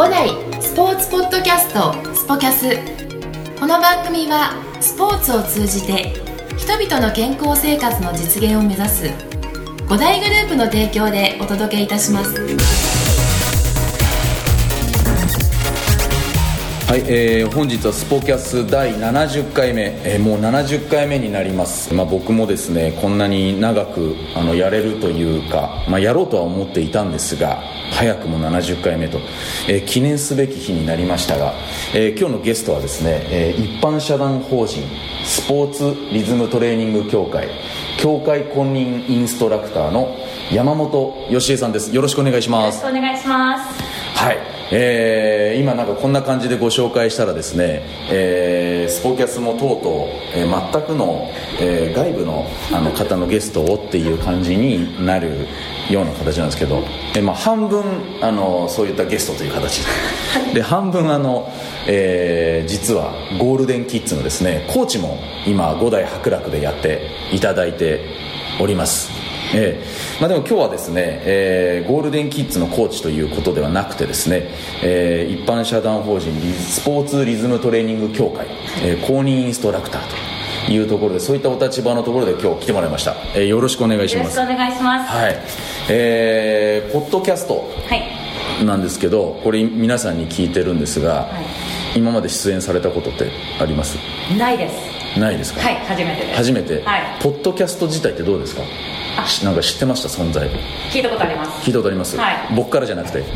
五代スポーツポッドキャストスポキャス。この番組はスポーツを通じて人々の健康生活の実現を目指す五大グループの提供でお届けいたします。はい、えー本日はスポキャス第70回目、えーもう70回目になります、まあ、僕もですねこんなに長くあのやれるというか、まあ、やろうとは思っていたんですが早くも70回目と、えー記念すべき日になりましたが、えー今日のゲストはですね、えー一般社団法人スポーツリズムトレーニング協会協会公認インストラクターの山本義恵さんです。よろしくお願いします。よろしくお願いします。はい、えー今なんかこんな感じでご紹介したらですね、えースポキャスもとうとう、えー全くの、えー外部のあの方のゲストをっていう感じになるような形なんですけど、えーまあ、半分あのそういったゲストという形で。で半分あの、えー実はゴールデンキッズのですねコーチも今五代伯楽でやっていただいておりますええ。まあ、でも今日はですね、えーゴールデンキッズのコーチということではなくてですね、えー一般社団法人リスポーツリズムトレーニング協会、えー公認インストラクターというところでそういったお立場のところで今日来てもらいました、えーよろしくお願いします。よろしくお願いします。はい。えーポッドキャストはい。なんですけどこれ皆さんに聞いてるんですが、今まで出演されたことってあります？ないです。ないですか？はい初めてです。初めて、はい。ポッドキャスト自体ってどうですか？なんか知ってました？存在。聞いたことあります。聞いたことあります、はい。僕からじゃなくて、す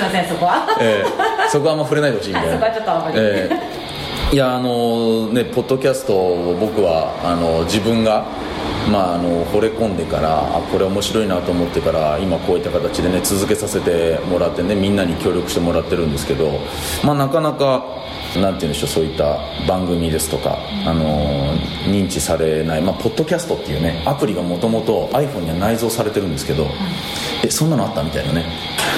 いませんそこは。えーそこはあんま触れないでほしいみたそこはちょっとあんまり。えーいやあのねポッドキャストを僕はあの自分がまあ、あの惚れ込んでからあこれ面白いなと思ってから今こういった形でね続けさせてもらってねみんなに協力してもらってるんですけど、まあ、なかなかなんて言うんでしょうそういった番組ですとか、あの認知されない、まあ、ポッドキャストっていうねアプリがもともと iPhone には内蔵されてるんですけど、えそんなのあったみたいなね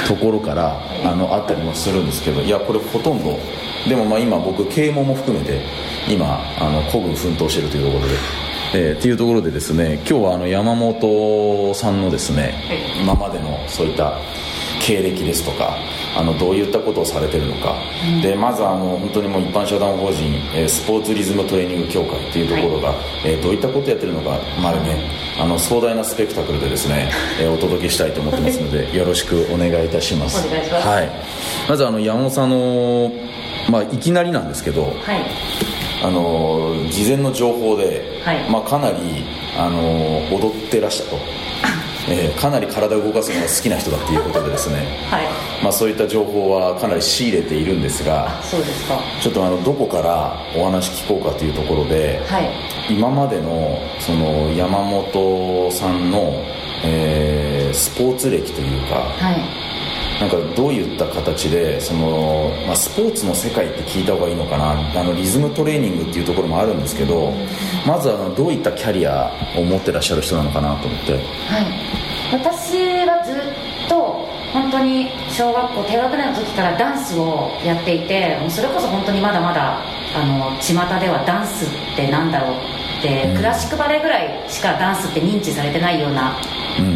ところからあのあったりもするんですけどいやこれほとんどでもまあ今僕啓蒙も含めて今あの孤軍奮闘しているというところで。えーっていうところでですね今日はあの山本さんのですね、はい。今までのそういった経歴ですとかあのどういったことをされてるのか、でまずあの本当にもう一般社団法人、えースポーツリズムトレーニング協会っていうところが、えーどういったことをやってるのかまでねあの壮大なスペクタクルでですね、えーお届けしたいと思ってますので よろしくお願いいたします。はい、まずあの山本さんの、まあ、いきなりなんですけどはいあの事前の情報で、はい。まあ、かなりあの踊ってらしたと、えーかなり体を動かすのが好きな人だっていうことでですね、はい。まあ、そういった情報はかなり仕入れているんですがそうですか。ちょっとあのどこからお話聞こうかというところで、はい。今までのその山本さんの、えースポーツ歴というかはいなんかどういった形でその、まあ、スポーツの世界って聞いた方がいいのかなあのリズムトレーニングっていうところもあるんですけどまずあのどういったキャリアを持ってらっしゃる人なのかなと思って。はい。私はずっと本当に小学校低学年の時からダンスをやっていてもうそれこそ本当にまだまだあの巷ではダンスってなんだろうって、うん。クラシックバレエぐらいしかダンスって認知されてないようなうん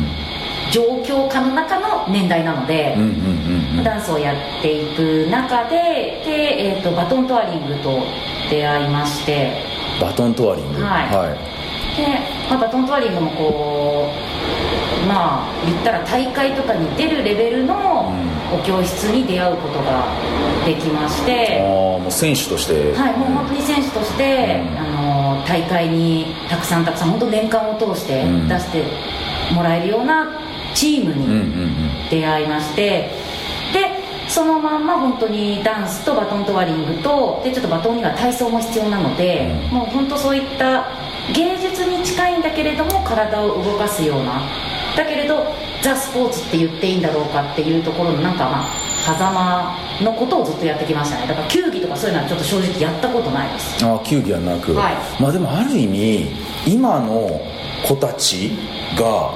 状況下の中の年代なので、うんうんうんうん。ダンスをやっていく中でで、えー、とバトントワリングと出会いまして。バトントワリング？はい。で、まあ、バトントワリングもこうまあ言ったら大会とかに出るレベルのお教室に出会うことができまして、ああもう選手として。はい、もう本当に選手として、うん。あの大会にたくさんたくさん本当年間を通してうん。出してもらえるようなチームに出会いまして、でそのまんま本当にダンスとバトントワリングとでちょっとバトンには体操も必要なので、うん。もう本当そういった芸術に近いんだけれども体を動かすようなだけれどザ・スポーツって言っていいんだろうかっていうところのなんかまあ狭間のことをずっとやってきましたね。だから球技とかそういうのはちょっと正直やったことないです。ああ球技はなく、はい。まあでもある意味今の子たちが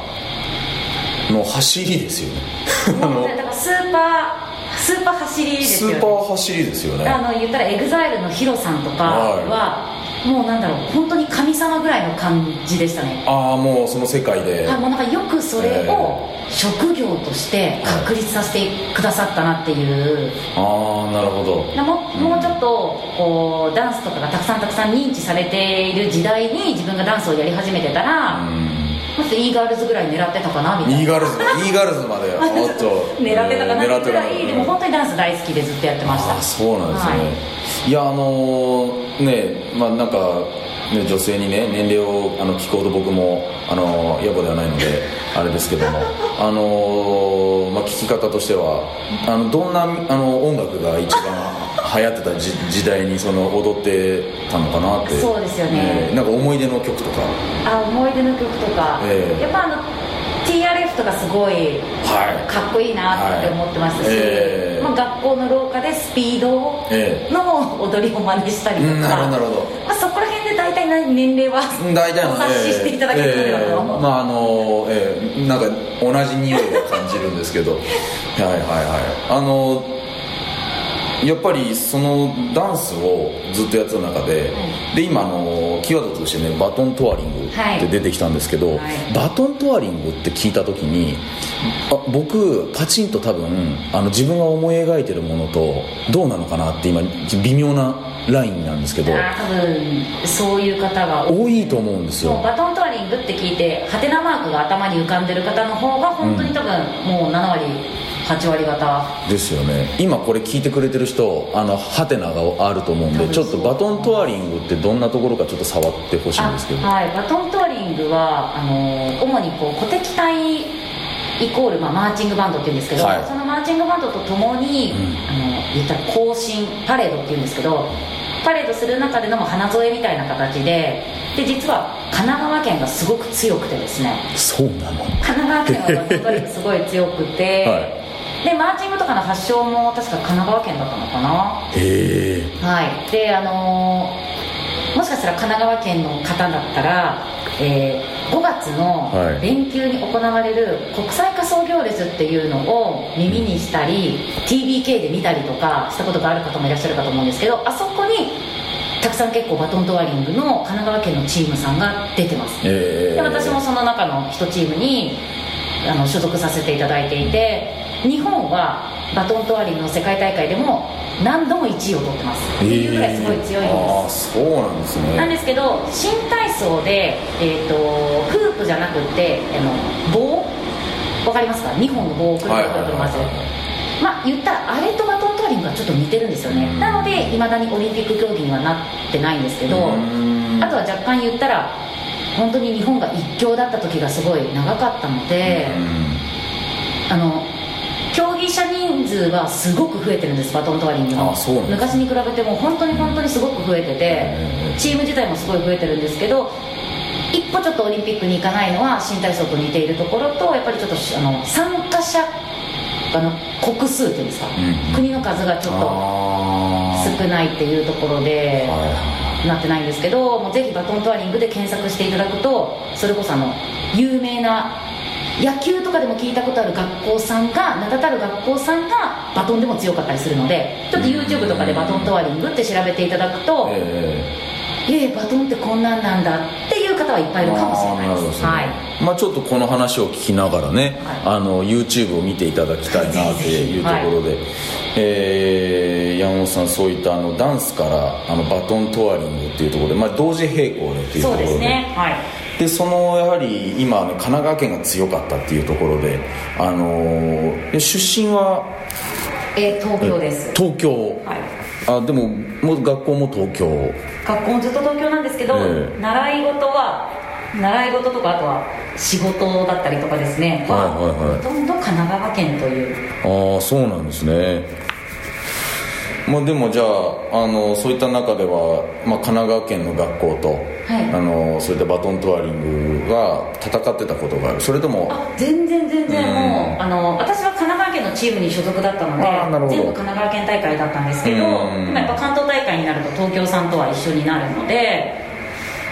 の走りですよね。あのスーパースーパー走りですよね。スーパー走りですよね。あの言ったらエグザイルのヒロさんとかは、もうなんだろう本当に神様ぐらいの感じでしたね。ああもうその世界で。はいもうなんかよくそれを職業として確立させてくださったなっていう、ああなるほど。でももうちょっとこうダンスとかがたくさんたくさん認知されている時代に自分がダンスをやり始めてたら、うんもし e ガールズぐらい狙ってたかなみたいな。e ガールズ e ガールズまで おっと。狙ってたかな狙ってぐらい、たでも本当にダンス大好きでずっとやってました。そうなんですね、、はいやあのーねまあなんかね、女性にね年齢をあの聞くほど僕もあの野暮ではないのであれですけども。あのーまあ、聞き方としてはあのどんなあの音楽が一番流行ってた時時代にその踊ってたのかなって。そうですよね。なんか思い出の曲とか。あ思い出の曲とか、ええ。やっぱあの TRF とかすごいはい。かっこいいなって思ってますし、はい。ええ。まあ、学校の廊下でスピードえの踊りを真似したりとか、うんなるほどまあ、そこら辺で大体何年齢は大体のお察ししていただけるのではええ。まああのええなんか同じ匂いを感じるんですけど。はいはいはい。あのやっぱりそのダンスをずっとやってた中で、で今あのキーワードとしてねバトントワリングって出てきたんですけど、はい。バトントワリングって聞いた時にあ僕パチンと多分あの自分が思い描いてるものとどうなのかなって今微妙なラインなんですけど多分そういう方が多い。と思うんですよ。バトントワリングって聞いてハテナマークが頭に浮かんでる方の方が本当に多分もう7割8割方。ですよね。今これ聞いてくれてる人あのハテナがあると思うんでちょっとバトントワリングってどんなところかちょっと触ってほしいんですけど。あはい。バトントワリングはあの主にこう鼓笛隊イコール、まあ、マーチングバンドっていうんですけど、はい。そのマーチングバンドとともに、あの言ったら行進パレードっていうんですけどパレードする中でのも花添えみたいな形でで実は神奈川県がすごく強くてですね。そうなの？神奈川県はすごい強くて、はいでマーチングとかの発祥も確か神奈川県だったのかな。へえ。はい。であのーもしかしたら神奈川県の方だったら、えー5月のはい。連休に行われる国際仮装行列っていうのを耳にしたり TBK で見たりとかしたことがある方もいらっしゃるかと思うんですけどあそこにたくさん結構バトントワリングの神奈川県のチームさんが出てます。え。で私もその中の一チームにあの所属させていただいていて日本はバトントワリングの世界大会でも何度も1位を取ってます。っていうぐらいすごい強いんああです、そうなんですね。なんですけど新体操で、えー、とフープじゃなくってあの棒？わかりますか？2本の棒をくるくるくるくる回すまあ言ったらあれとバトントワリングはちょっと似てるんですよね。うん。なのでいまだにオリンピック競技にはなってないんですけどうん。あとは若干言ったら本当に日本が一強だった時がすごい長かったのであの人数はすごく増えてるんですバトントワリングの。昔に比べても本当に本当にすごく増えててうんチーム自体もすごい増えてるんですけど一歩ちょっとオリンピックに行かないのは新体操と似ているところとやっぱりちょっとあの参加者あの国数っていうんですか、うん国の数がちょっとあ少ないっていうところで、なってないんですけどもうぜひバトントワリングで検索していただくとそれこそあの有名な野球とかでも聞いたことある学校さんが名だたる学校さんがバトンでも強かったりするのでちょっと YouTube とかでバトントワリングって調べていただくと、ええ。えバトンってこんなんなんだっていう方はいっぱいいるかもしれないです。あーはい。まあちょっとこの話を聞きながらね、はあの YouTube を見ていただきたいなっていうところで、えー山本さんそういったあのダンスからあのバトントワリングっていうところで、まあ、同時並行でっていうところで。そうですね。はいでそのやはり今、ね、神奈川県が強かったっていうところで、あのーで出身はえー東京です。東京、はい。あでももう学校も東京。学校もずっと東京なんですけど、ええ。習い事は習い事とかあとは仕事だったりとかですね。は、はいはいはい。ほとんど神奈川県という。ああそうなんですねまあでもじゃああのそういった中では、まあ、神奈川県の学校と、はい。あのそういったバトントワリングが戦ってたことがある。それともあ全然全然もう、うんあの私は神奈川県のチームに所属だったので全部神奈川県大会だったんですけど、うん。でもやっぱ関東大会になると東京さんとは一緒になるので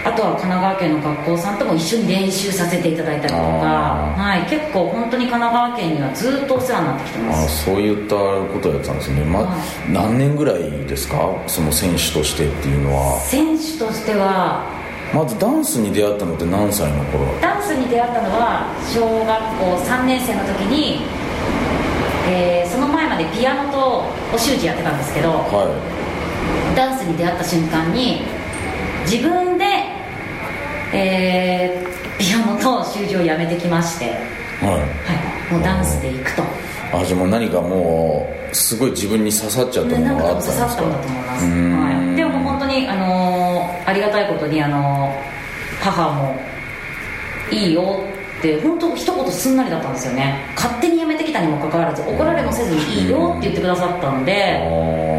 あとは神奈川県の学校さんとも一緒に練習させていただいたりとか、はい、結構本当に神奈川県にはずっとお世話になってきてます。あそういったことをやってたんですね、まはい。何年ぐらいですか？その選手としてっていうのは。選手としてはまずダンスに出会ったのって何歳の頃？ダンスに出会ったのは小学校3年生の時に、えーその前までピアノとお習字やってたんですけどはダンスに出会った瞬間に自分で、えーピアノと習字をやめてきまして、いはい。はい、もうダンスで行くと。あじゃあもう何かもうすごい自分に刺さっちゃったものがあったんですか？分刺さったんだと思います、でも本当に、あのーありがたいことに、あのー母もいいよって本当一言すんなりだったんですよね。勝手にやめてきたにもかかわらず怒られもせずにいいよって言ってくださったので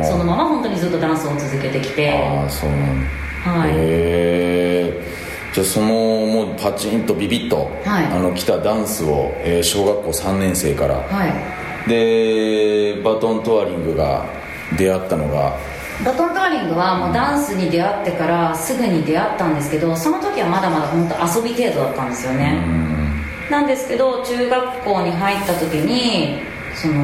そのまま本当にずっとダンスを続けてきて。ああそうなんだ。はい。へえじゃあそのもうパチンとビビッと、はい。あの来たダンスを、えー小学校3年生から。はい。でバトントワリングが出会ったのがバトントワリングはもうダンスに出会ってからすぐに出会ったんですけどその時はまだまだ本当遊び程度だったんですようね、ん。なんですけど中学校に入った時にその、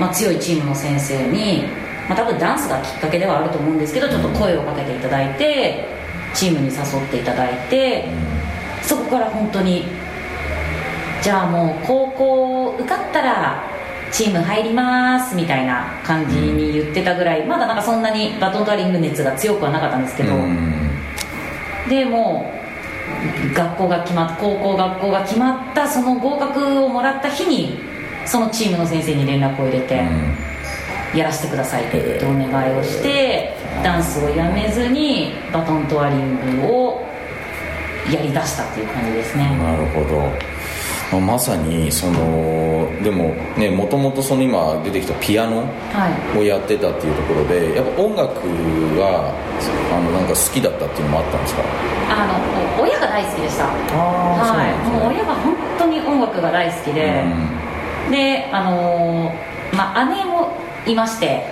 まあ、強いチームの先生に、まあ、多分ダンスがきっかけではあると思うんですけどちょっと声をかけていただいてチームに誘っていただいてそこから本当にじゃあもう高校受かったらチーム入りますみたいな感じに言ってたぐらいまだなんかそんなにバトントワリング熱が強くはなかったんですけど、うん。でもう学校が決まっ高校学校が決まったその合格をもらった日にそのチームの先生に連絡を入れて、やらせてくださいってお願いをしてダンスをやめずにバトントワリングをやりだしたっていう感じですね、なるほど。まさにそのでもねもともとその今出てきたピアノはい。をやってたっていうところでやっぱ音楽があのなんか好きだったっていうのもあったんですか？あのお親が大好きでした。はい。もう親が本当に音楽が大好きで、であのーまあ姉もいまして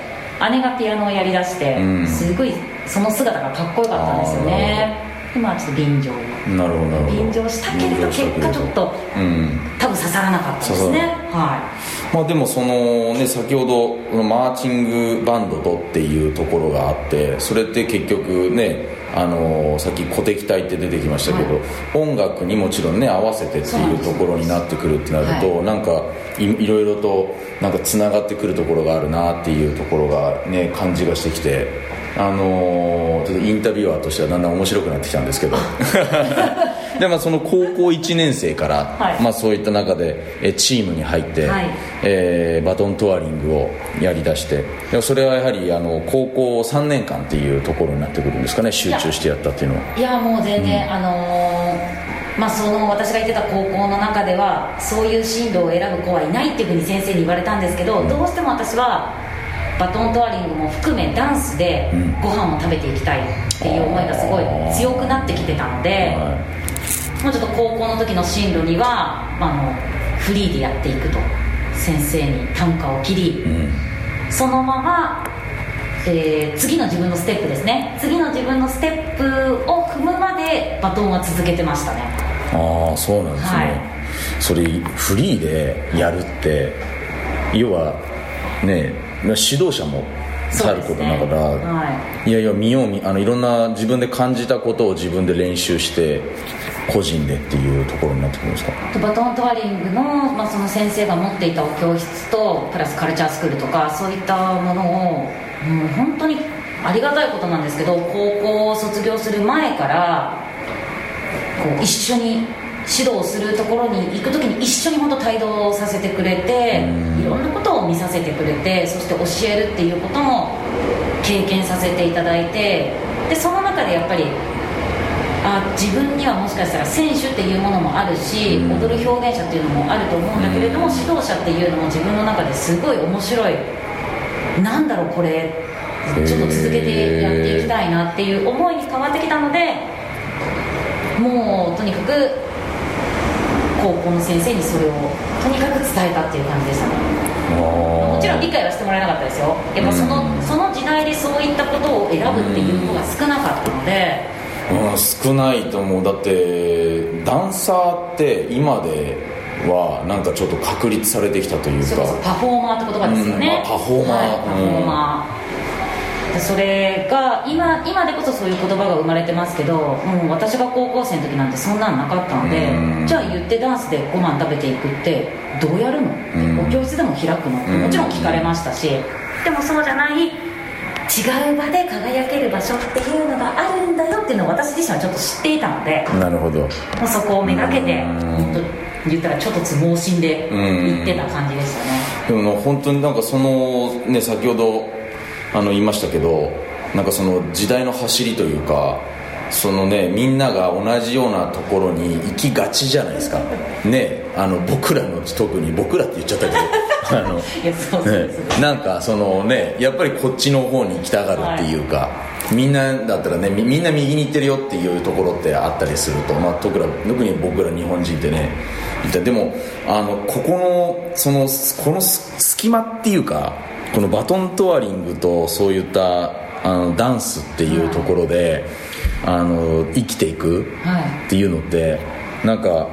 姉がピアノをやりだして、うん。すごいその姿がかっこよかったんですよね。でまあちょっと便乗。うんなるほど。便乗したけれど結果ちょっとうん。多分刺さらなかったですね。刺はまあでもそのね先ほどマーチングバンドとっていうところがあってそれって結局ねあのさっき鼓笛隊って出てきましたけど、は音楽にもちろんね合わせてっていうところになってくるってなると、なんかいいろいろとなんかつながってくるところがあるなっていうところがね感じがしてきてあのーちょっとインタビュアーとしてはだんだん面白くなってきたんですけど でまあその高校1年生から、はい。まあ、そういった中でえチームに入って、はい。えーバトントワリングをやりだしてでもそれはやはりあの高校3年間っていうところになってくるんですかね集中してやったっていうのは。いやもう全然、あのーまあその私が行ってた高校の中ではそういう進路を選ぶ子はいないっていうふうに先生に言われたんですけど、どうしても私はバトントワリングも含めダンスでうん。ご飯も食べていきたいっていう思いがすごい強くなってきてたので、はもうちょっと高校の時の進路には、まあ、あのフリーでやっていくと。先生に単価を切りいうん。そのまま、えー次の自分のステップですね。次の自分のステップを踏むまでバトンは続けてましたね。ああそうなんですね、はい。それフリーでやるって要はね指導者もさることながら、はい。やいや見よう見あのいろんな自分で感じたことを自分で練習して個人でっていうところになってくるんですか？い、バトントワリングの,、まあその先生が持っていたお教室とプラスカルチャースクールとかそういったものをもう本当にありがたいことなんですけど高校を卒業する前からこう一緒に指導するところに行く時に一緒に本当帯同させてくれてうん。いろんなことを見させてくれてそして教えるっていうことも経験させていただいてでその中でやっぱりあ自分にはもしかしたら選手っていうものもあるし、うん。踊る表現者っていうのもあると思うんだけれども、指導者っていうのも自分の中ですごい面白いなんだろうこれちょっと続けてやっていきたいなっていう思いに変わってきたのでもうとにかく高校の先生にそれをとにかく伝えたっていう感じでしたね。ももちろん理解はしてもらえなかったですよ。やっぱその,、うん。その時代でそういったことを選ぶっていう子が少なかったので。うん、少ないと思う。だってダンサーって今ではなんかちょっと確立されてきたというか。パフォーマーって言葉ですよね、うんまあパフォーマー。はい、パフォーマー、でそれが今今でこそそういう言葉が生まれてますけど、うん、私が高校生の時なんてそんなんなかったので、うん。じゃあ言ってダンスでご飯食べていくってどうやるの、うん。お教室でも開くの？ってもちろん聞かれましたし、でもそうじゃない違う場で輝ける場所っていうのがあるんだよっていうのを私自身はちょっと知っていたのでなるほど。もうそこをめがけて言ったらちょっとつ盲信で言ってた感じでしたね。でもね本当になんかそのね先ほどあの言いましたけどなんかその時代の走りというかそのねみんなが同じようなところに行きがちじゃないですか。ねあの僕らの特に僕らって言っちゃったけど。あのなんかそのねやっぱりこっちの方に行きたがるっていうか、みんなだったらねみみんな右に行ってるよっていうところってあったりすると、まあ、特ら特に僕ら日本人ってねでもあのここのそのこのす隙間っていうかこのバトントワリングとそういったあのダンスっていうところで、あの生きていくはっていうのってなんか、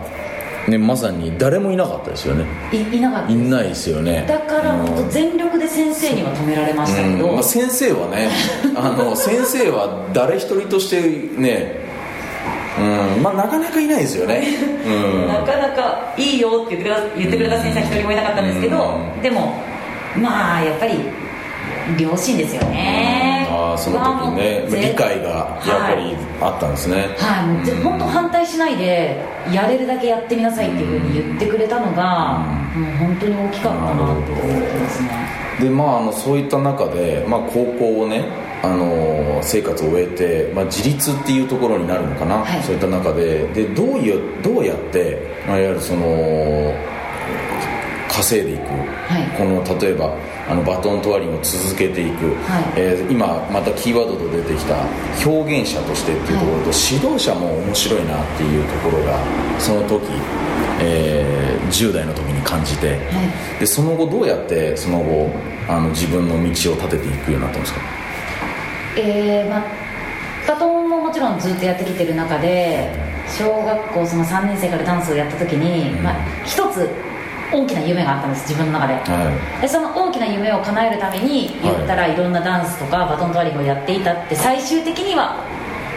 ね、まさに誰もいなかったですよね。いいいなかったいないですよね。だからうん本当全力で先生には止められましたけど、うんまあ、先生はね あの先生は誰一人としてねうんまあなかなかいないですよね、うん、なかなかいいよって言ってくれた言ってくれた先生は一人もいなかったんですけど、うん。でもまあやっぱり両親ですよね、ああその時にねまあ理解がやっぱりあったんですね、はい、もうぜうん。本当反対しないでやれるだけやってみなさいっていうふうに言ってくれたのが、もう本当に大きかったなと思ってますね。でまああのそういった中で、まあ、高校をねあの生活を終えて、まあ、自立っていうところになるのかな、はい。そういった中で。でどういうどうやって、まあ、いわゆるその稼いでいく、い。この例えばあのバトントワリングを続けていく、はい。えー今またキーワードと出てきた表現者としてっていうところと、指導者も面白いなっていうところがその時、えー10代の時に感じて、はでその後どうやってその後あの自分の道を立てていくようになったんですか？えーまあ、バトンももちろんずっとやってきてる中で小学校その3年生からダンスをやった時に、うん。まあ、一つ大きな夢があったんです自分の中で。はでその大きな夢を叶えるために言ったらいろんなダンスとかバトントワリングをやっていたって最終的には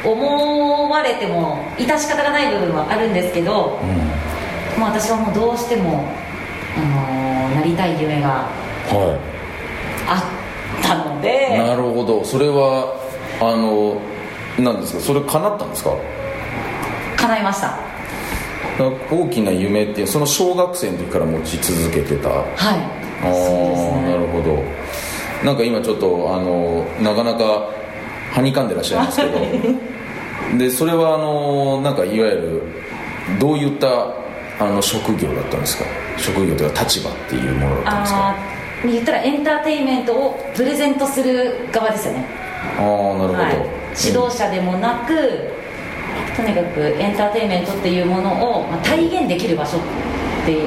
思われても致し方がない部分はあるんですけど、い、うん。もう私はもうどうしても、あのーなりたい夢がはあったのい、で。なるほど。それはあのなんですか？それ叶ったんですか？叶いました大きな夢っていうその小学生の時から持ち続けてた。あはい。あーなるほど。なんか今ちょっとあのなかなかはにかんでらっしゃいますけど。でそれはあのなんかいわゆるどういったあの職業だったんですか？職業というか立場っていうものだったんですか？言ったらエンターテインメントをプレゼントする側ですよね。ああなるほど、はい、指導者でもなく、とにかくエンターテインメントっていうものを、まあ、体現できる場所っていうん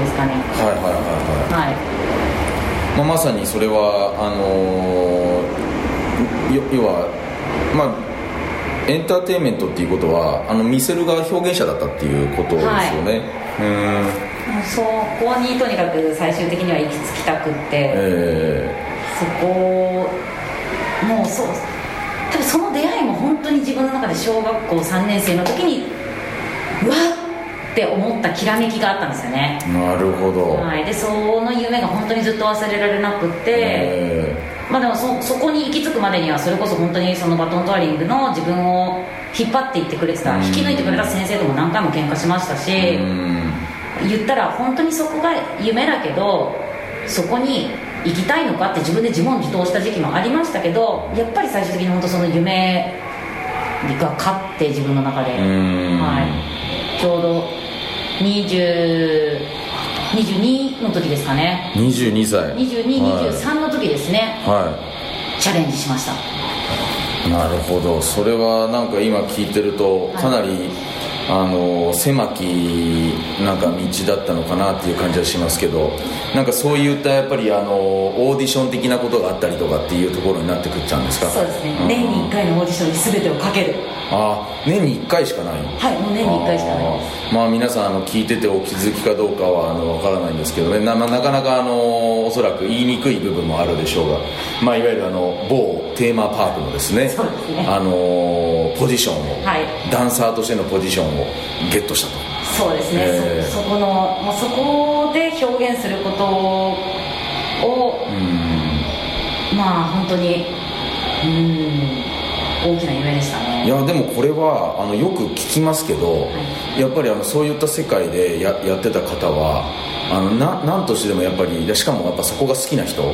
ですかね。はいはいはいはい。はい。まあ、まさにそれはあのーよ要はまあエンターテインメントっていうことはあの見せる側表現者だったっていうことですよね、うーんもうそこにとにかく最終的には行き着きたくって。え。そこもうそう多分その出会いも本当に自分の中で小学校3年生の時にうわっって思ったきらめきがあったんですよね。ー、なるほど、はい、でその夢が本当にずっと忘れられなくて、えまあでもそそこに行き着くまでにはそれこそ本当にそのバトントワリングの自分を引っ張っていってくれてた、うん。引き抜いてくれた先生とも何回も喧嘩しましたし、ーうん。言ったら本当にそこが夢だけどそこに行きたいのかって自分で自問自答した時期もありましたけどやっぱり最終的に本当その夢が勝って自分の中で、うん。はい、ちょうど20 22の時ですかね。22歳。2223の時ですね、はチャレンジしました。いなるほど。それはなんか今聞いてるとかなり、あの狭きなんか道だったのかなっていう感じはしますけどなんかそういったやっぱりあのオーディション的なことがあったりとかっていうところになってくっちゃうんですか？そうですね、年に1回のオーディションに全てをかける。あ年に1回しかないはいもう年に1回しかないまあ皆さんあの聞いててお気づきかどうかはあのわからないんですけどね。ななかなかあのおそらく言いにくい部分もあるでしょうが、まあ、いわゆるあの某テーマパークのですねそうですね。あのポジションを、はい。ダンサーとしてのポジションをゲットしたと。そうですね、えー。そそこのもうそこで表現することをうん。まあ本当にうん大きな夢でしたね。いやでもこれはあのよく聞きますけど、やっぱりあのそういった世界でややってた方はあのな何としてでもやっぱりでしかもやっぱそこが好きな人、はい。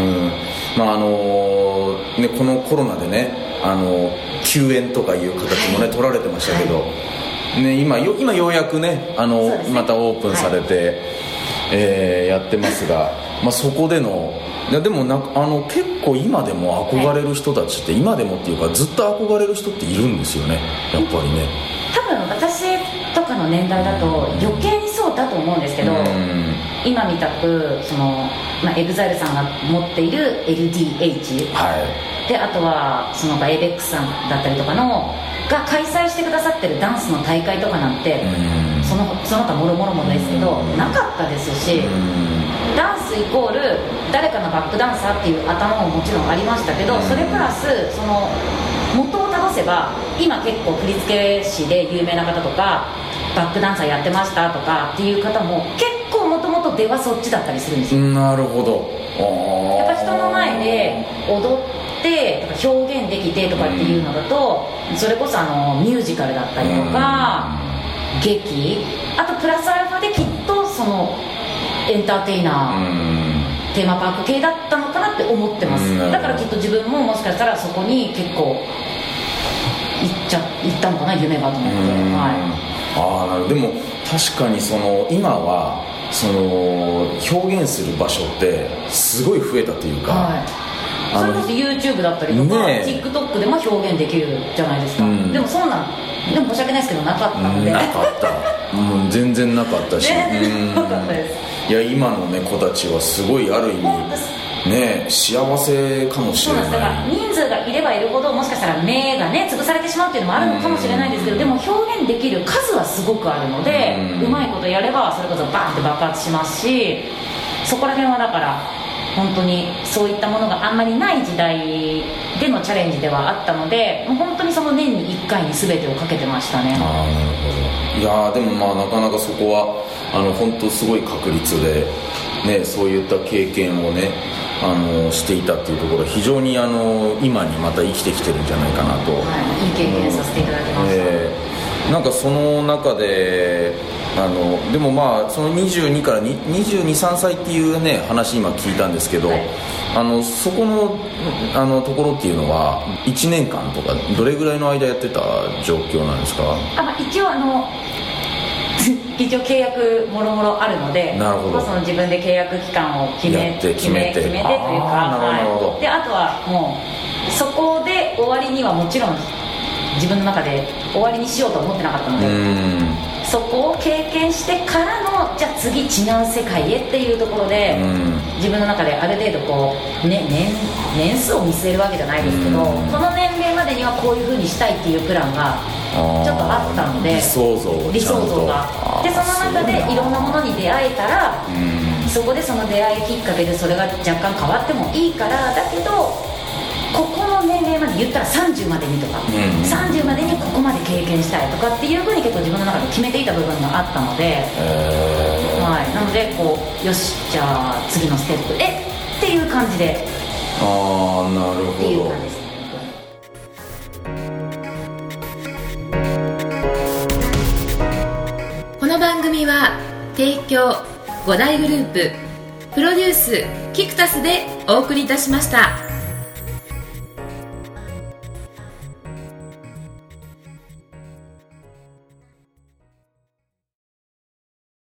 うん。まああのね、このコロナでねあの休園とかいう形もね、取られてましたけど、ね、今よ今ようやくねあのね。またオープンされて、えーやってますが、まあ、そこでのいやでもなあの結構今でも憧れる人たちって、今でもっていうかずっと憧れる人っているんですよねやっぱりね。多分私とかの年代だと余計にそうだと思うんですけど、うん。今みたくその、まあ、EXILE さんが持っている LDH はい。であとはその ABEX さんだったりとかのが開催してくださってるダンスの大会とかなんて、うん。そのその他もろもろもですけど、うん。なかったですし、うん。ダンスイコール誰かのバックダンサーっていう頭ももちろんありましたけど、うん。それプラスその元をたどせば今結構振付師で有名な方とかバックダンサーやってましたとかっていう方も結構もともと出はそっちだったりするんですよ。なるほど。やっぱ人の前で踊ってとか表現できてとかっていうのだと、それこそあのミュージカルだったりとか、劇あとプラスアルファできっとそのエンターテイナー、うん。テーマパーク系だったのかなって思ってます、だからきっと自分ももしかしたらそこに結構行っちゃ行ったのかな夢がと思って、うん。はああでも確かにその今はその表現する場所ってすごい増えたというい、か、はい、あのそれこそ YouTube だったりとか、ねえ。TikTok でも表現できるじゃないですか、うん。でもそんなんでも申し訳ないですけどなかったので。なかった、うん、全然なかったし。全然なかったです。うんいや今の、ね、子たちはすごいある意味ね幸せかもしれなんです。だから人数がいればいるほどもしかしたら目がね潰されてしまうっていうのもあるのかもしれないですけどでも表現できる数はすごくあるのでうん。うまいことやればそれこそバーンって爆発しますしそこら辺はだから本当にそういったものがあんまりない時代でのチャレンジではあったのでもう本当にその年に1回に全てをかけてましたね。ああなるほど。いやーでもまあなかなかそこはあの本当すごい確率で、ね、そういった経験をねあのしていたっていうところ非常にあの今にまた生きてきてるんじゃないかなと、はい、いい経験させていただきました、えーなんかその中であのでもまあその22から223歳っていうね話今聞いたんですけど、はいあのそこのあのところっていうのは1年間とかどれぐらいの間やってた状況なんですか？あまあ、一応あの 一応契約もろもろあるのでなるほど。まあその自分で契約期間を決めて決めて。決めてというかはい、であとはもうそこで終わりにはもちろん自分の中で終わりにしようとは思ってなかったのうで、んそこを経験してからのじゃあ次違う世界へっていうところで、うん。自分の中である程度こう、ね、年年数を見据えるわけじゃないですけど、うん。この年齢までにはこういうふうにしたいっていうプランがちょっとあったので理想像を理想像が。でその中でいろんなものに出会えたらうん。そこでその出会いきっかけでそれが若干変わってもいいからだけどここの年齢まで言ったら30までにとか、うん。30までにここまで経験したいとかっていうふうに結構自分の中で決めていた部分があったので、えー。はい、なのでこうよしじゃあ次のステップへっていう感じでああなるっていうほど感じですこの番組は提供5大グループプロデュースキクタスでお送りいたしました。